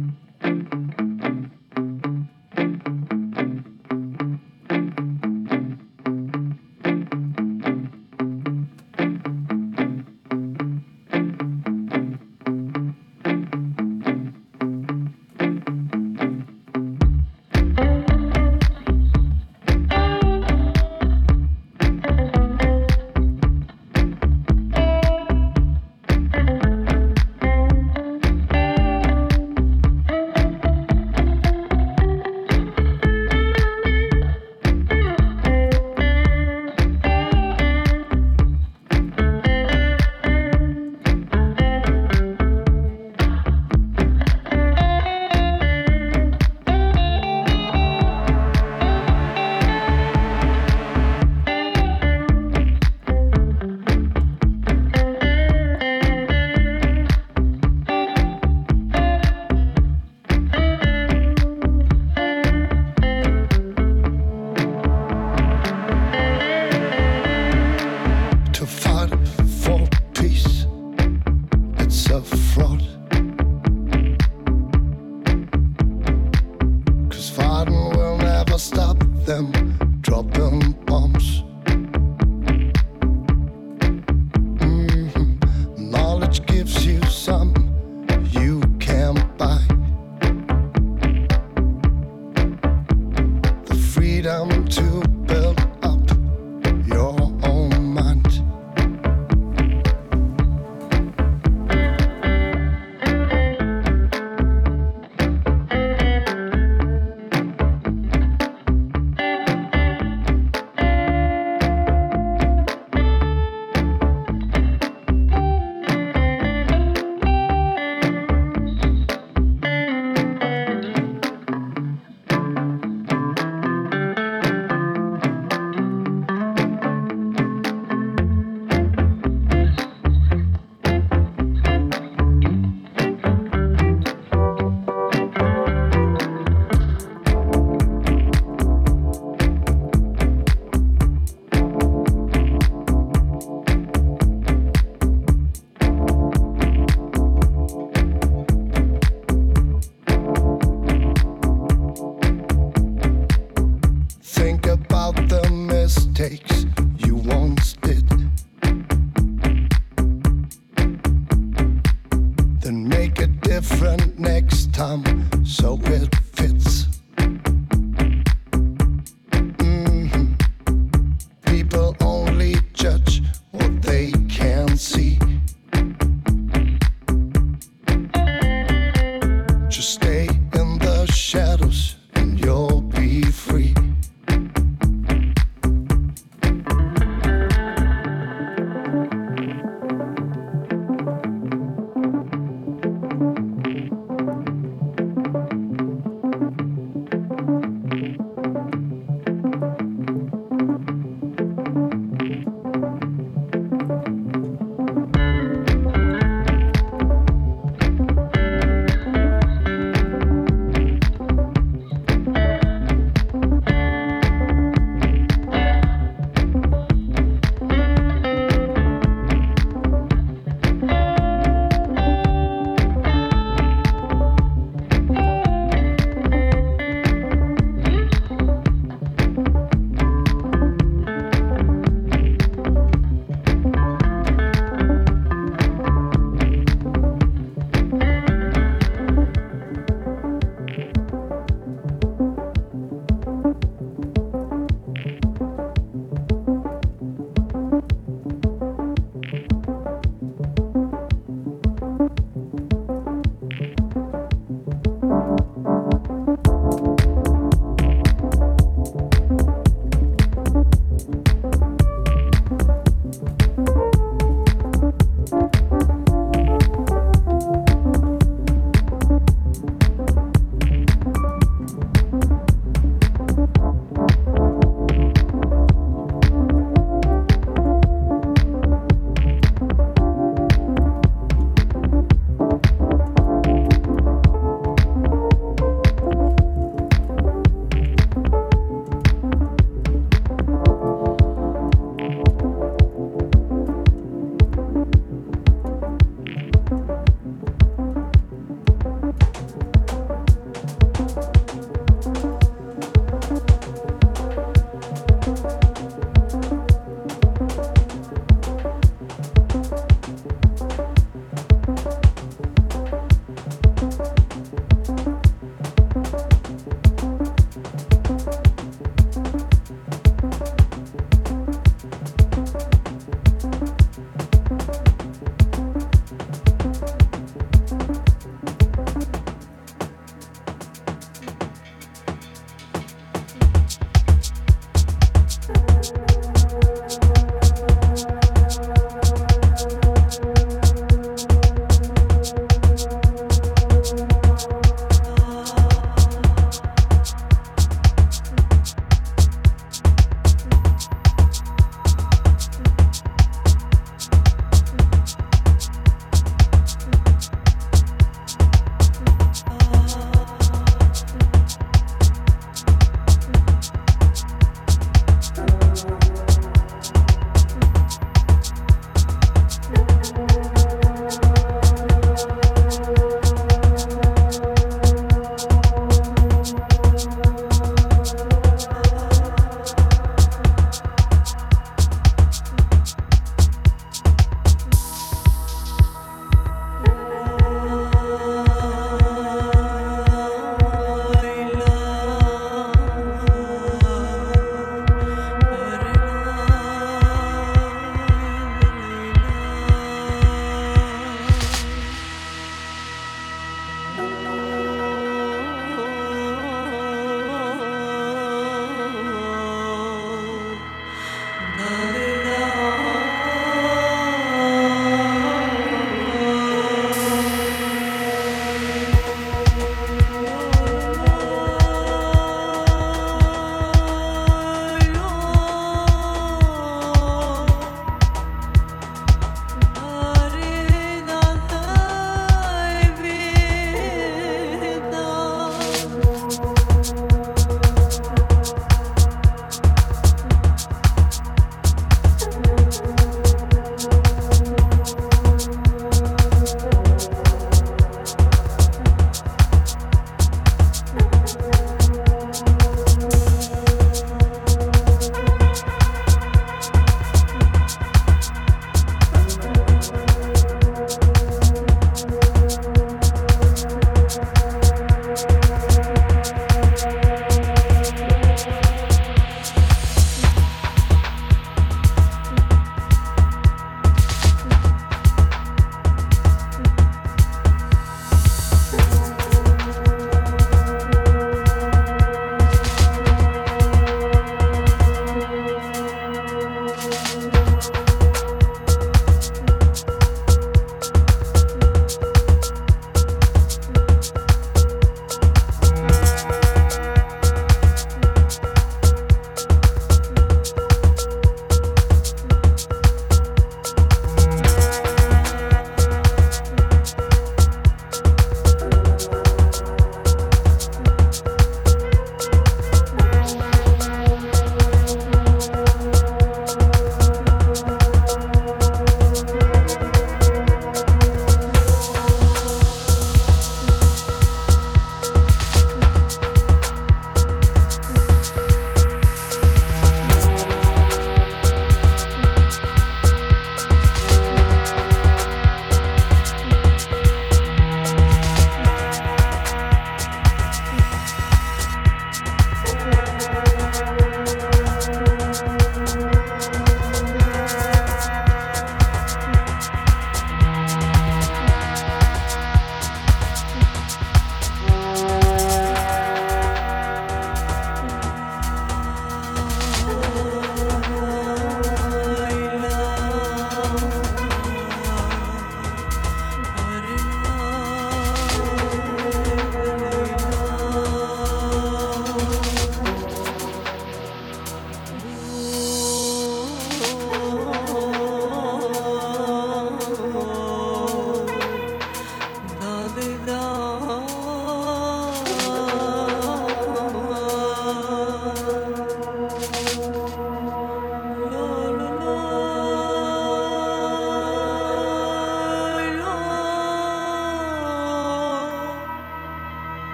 Mm-hmm.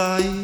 Fly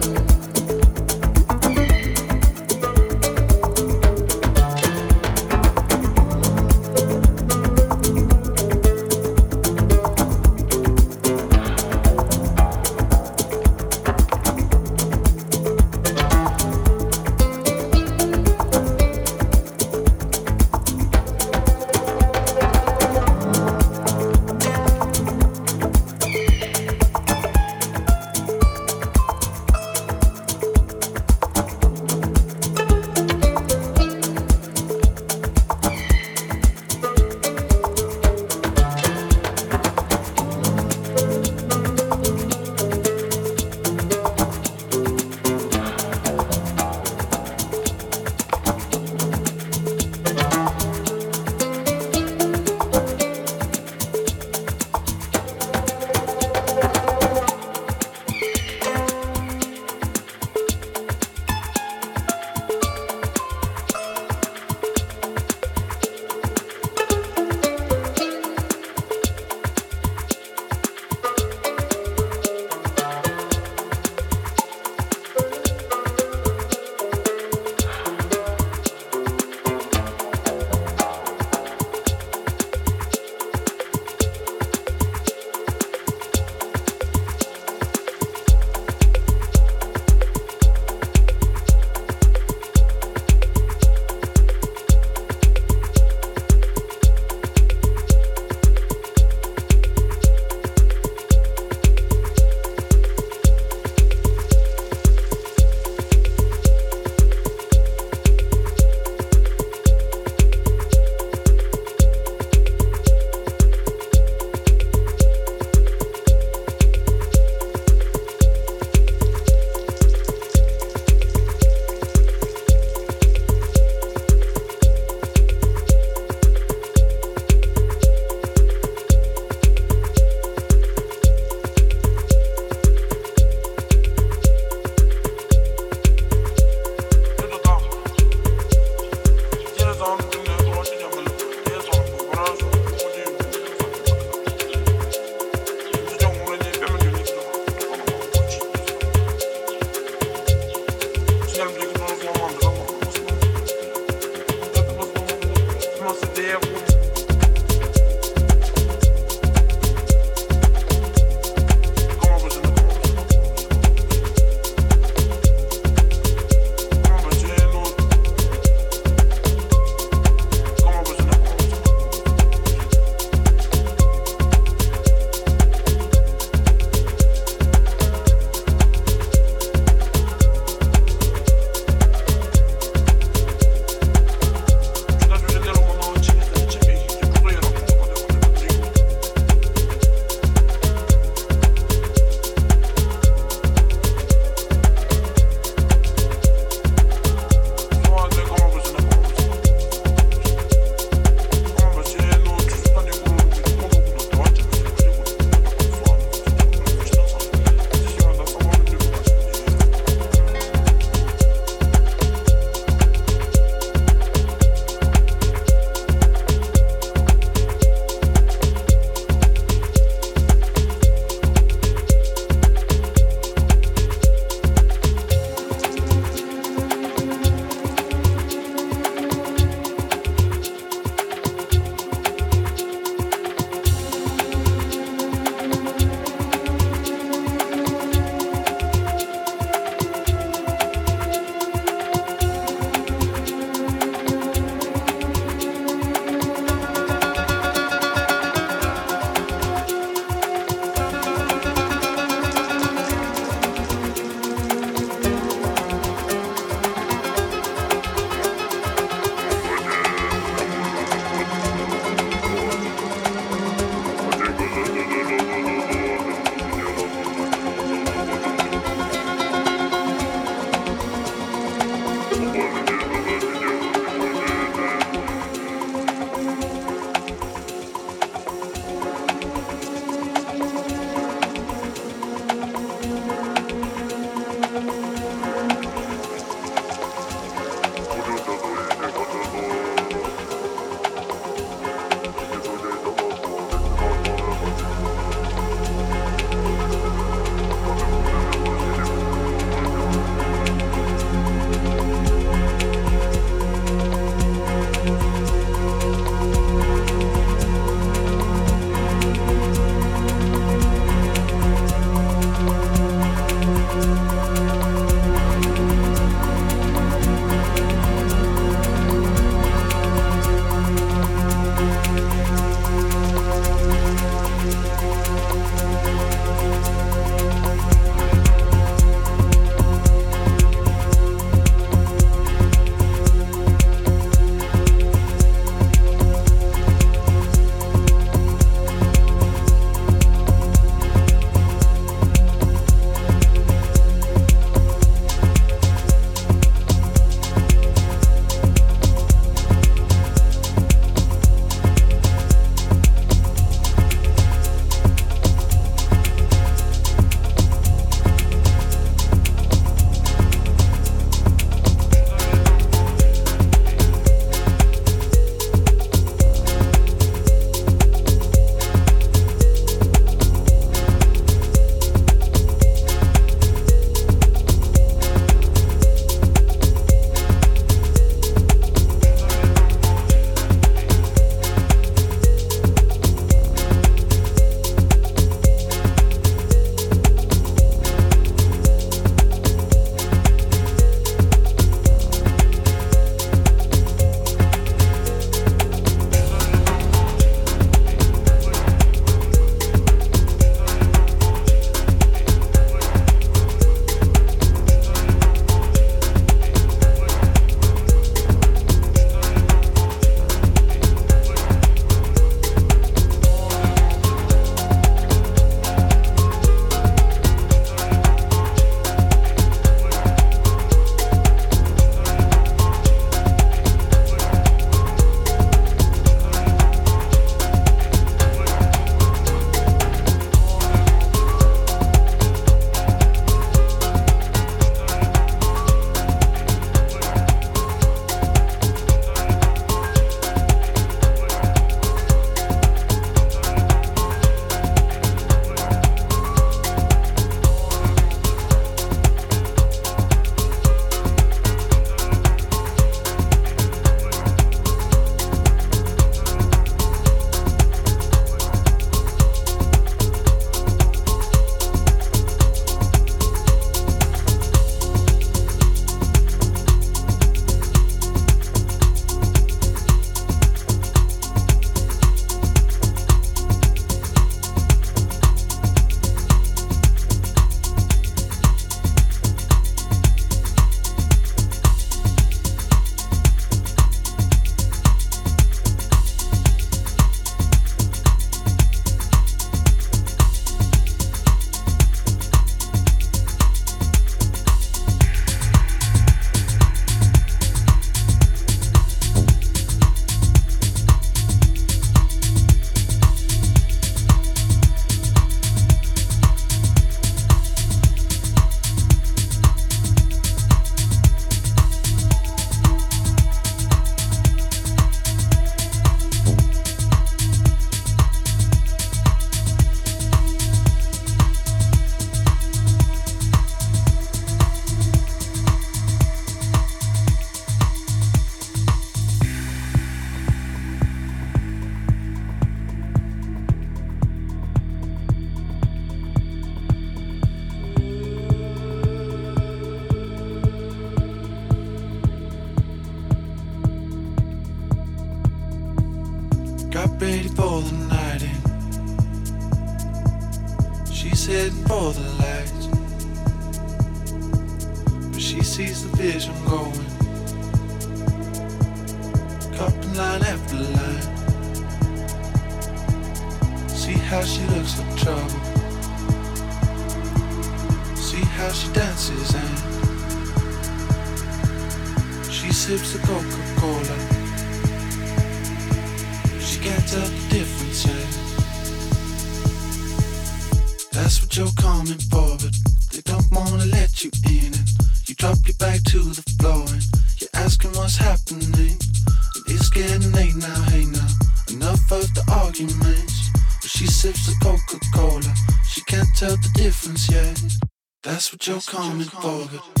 coming for, but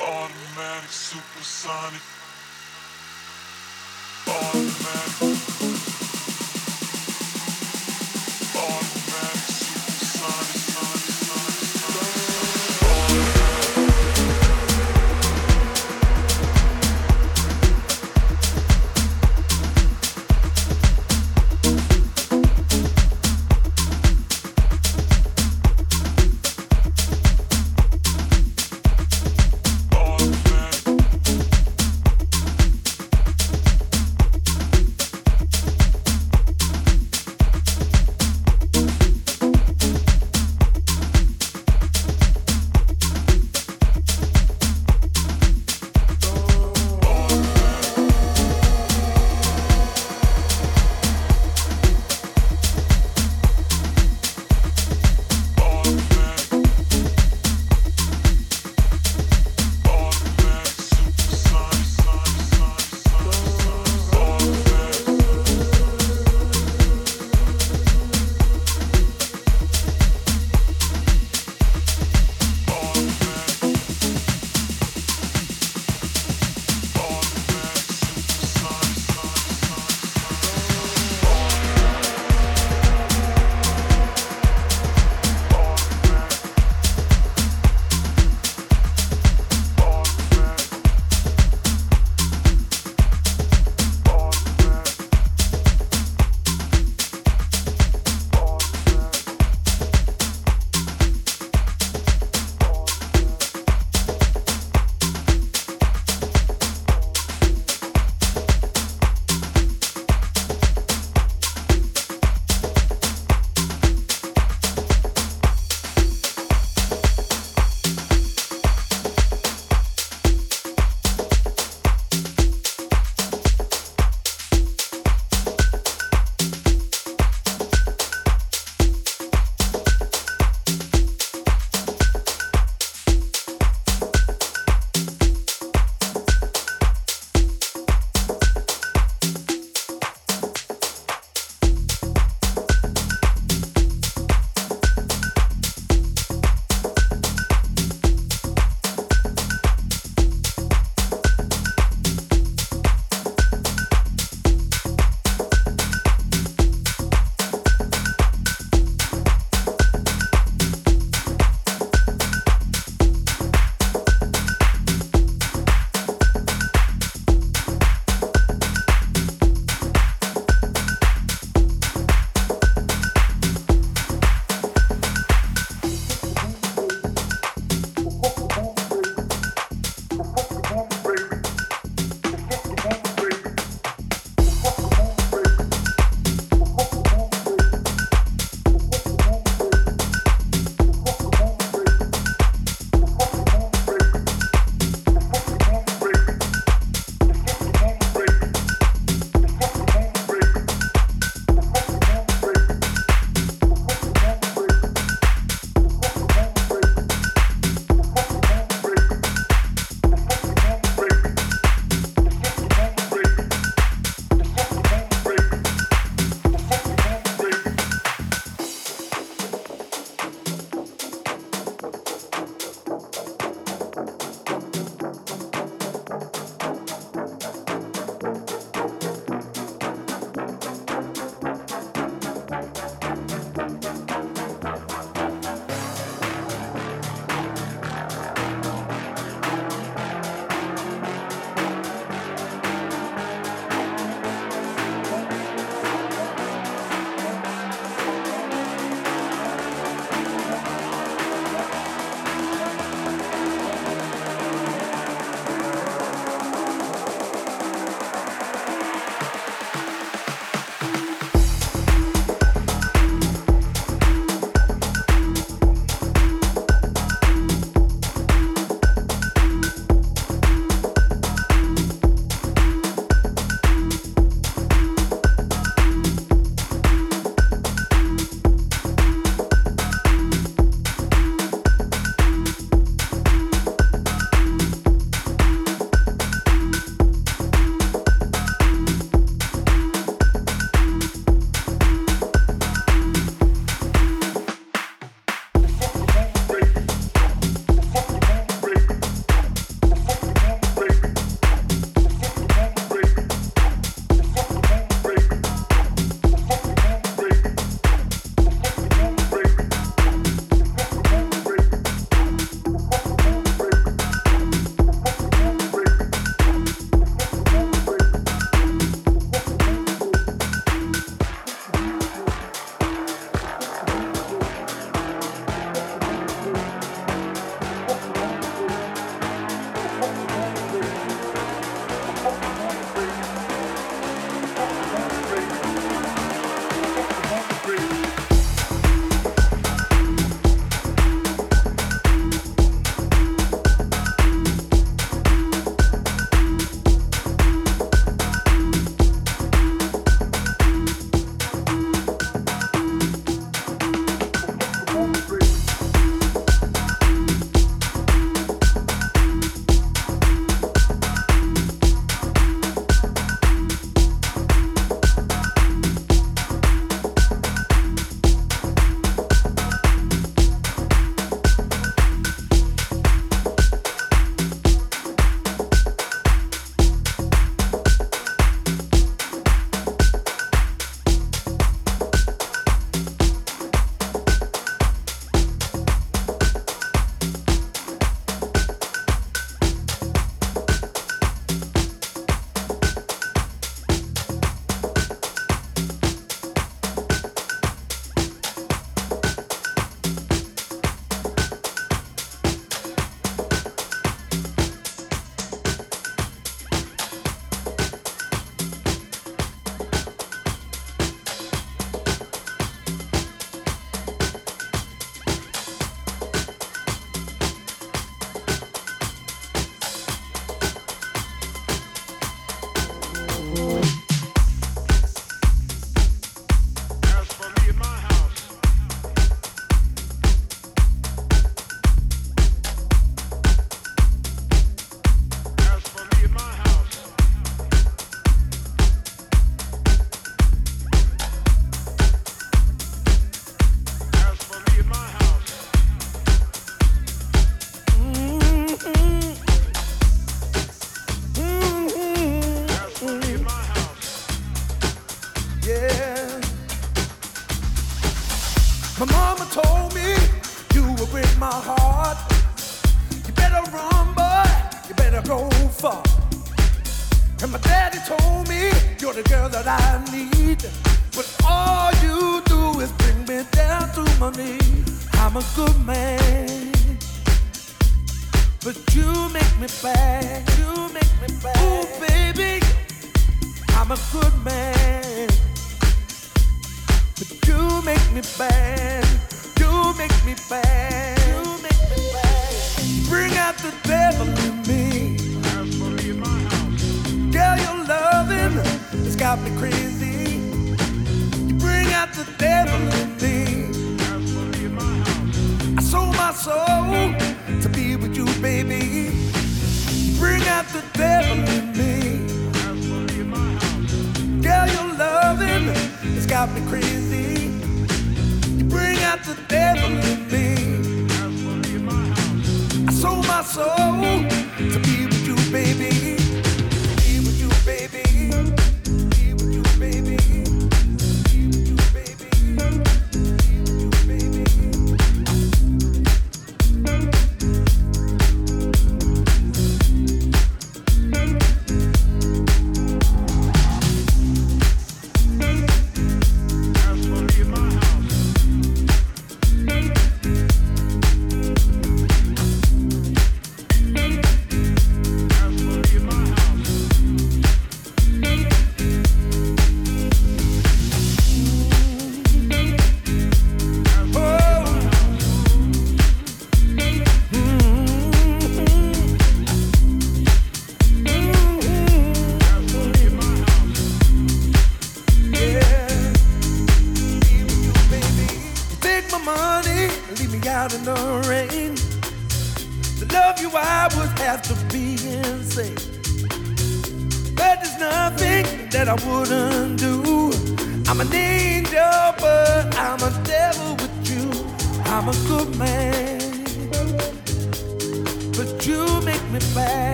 Automatic supersonic. Automatic.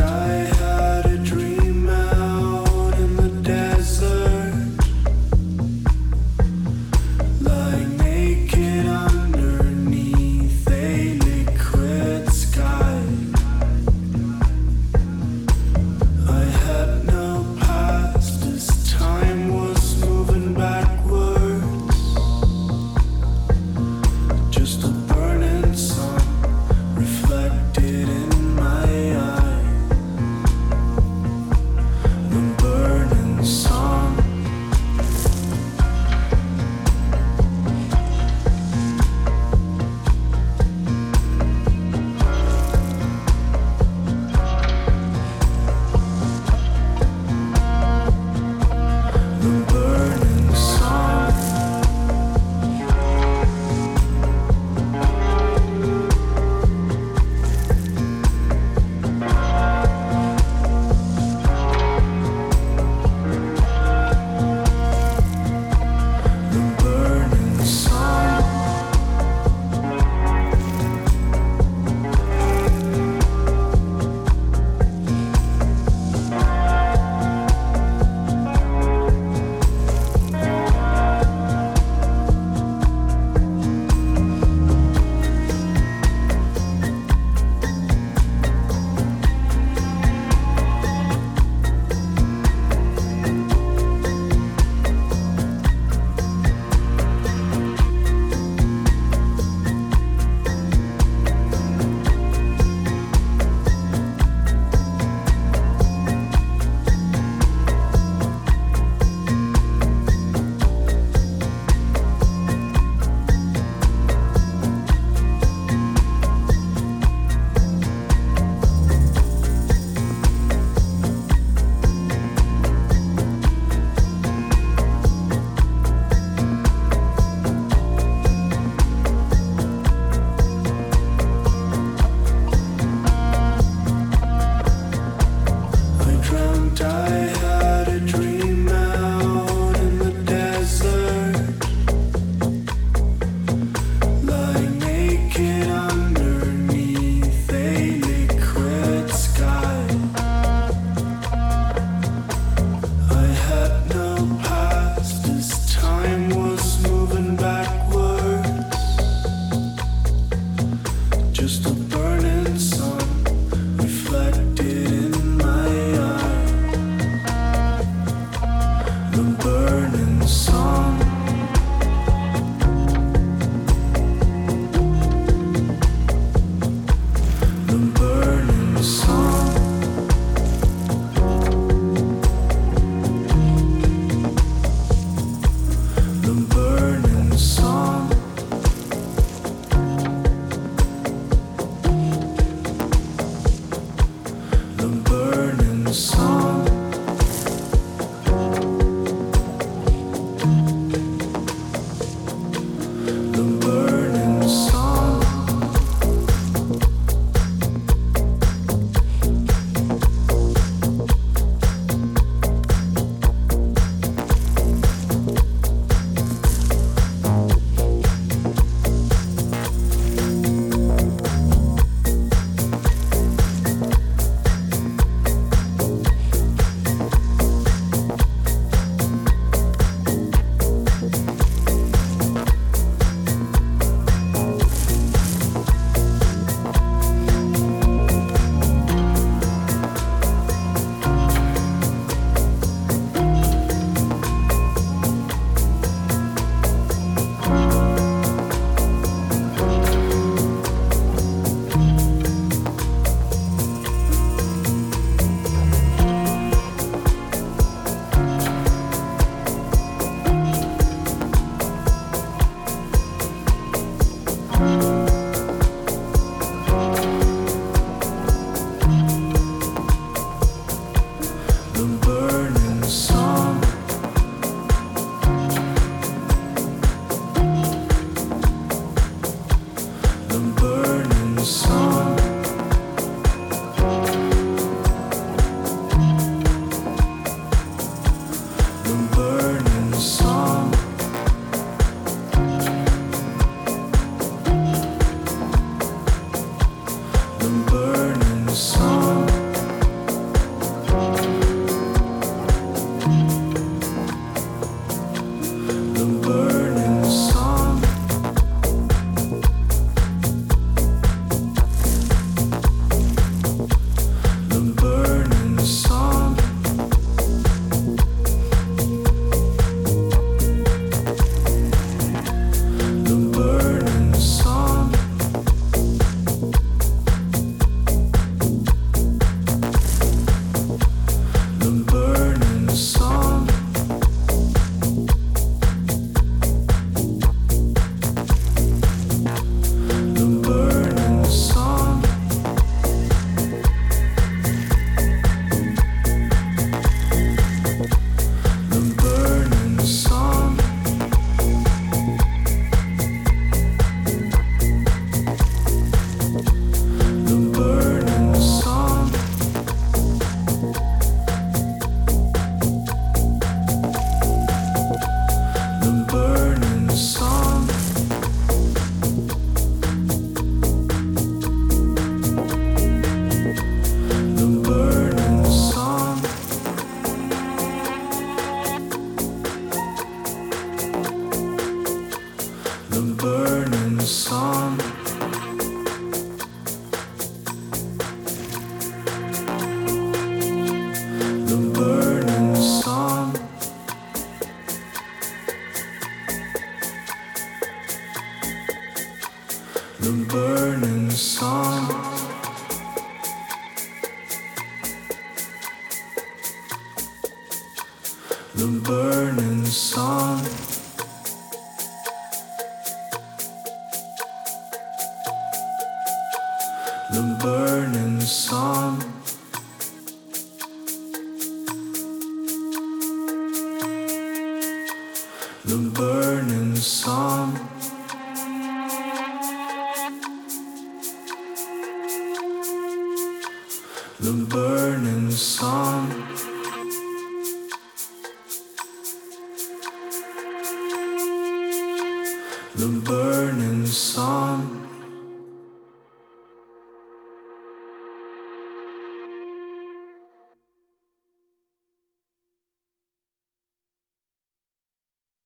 die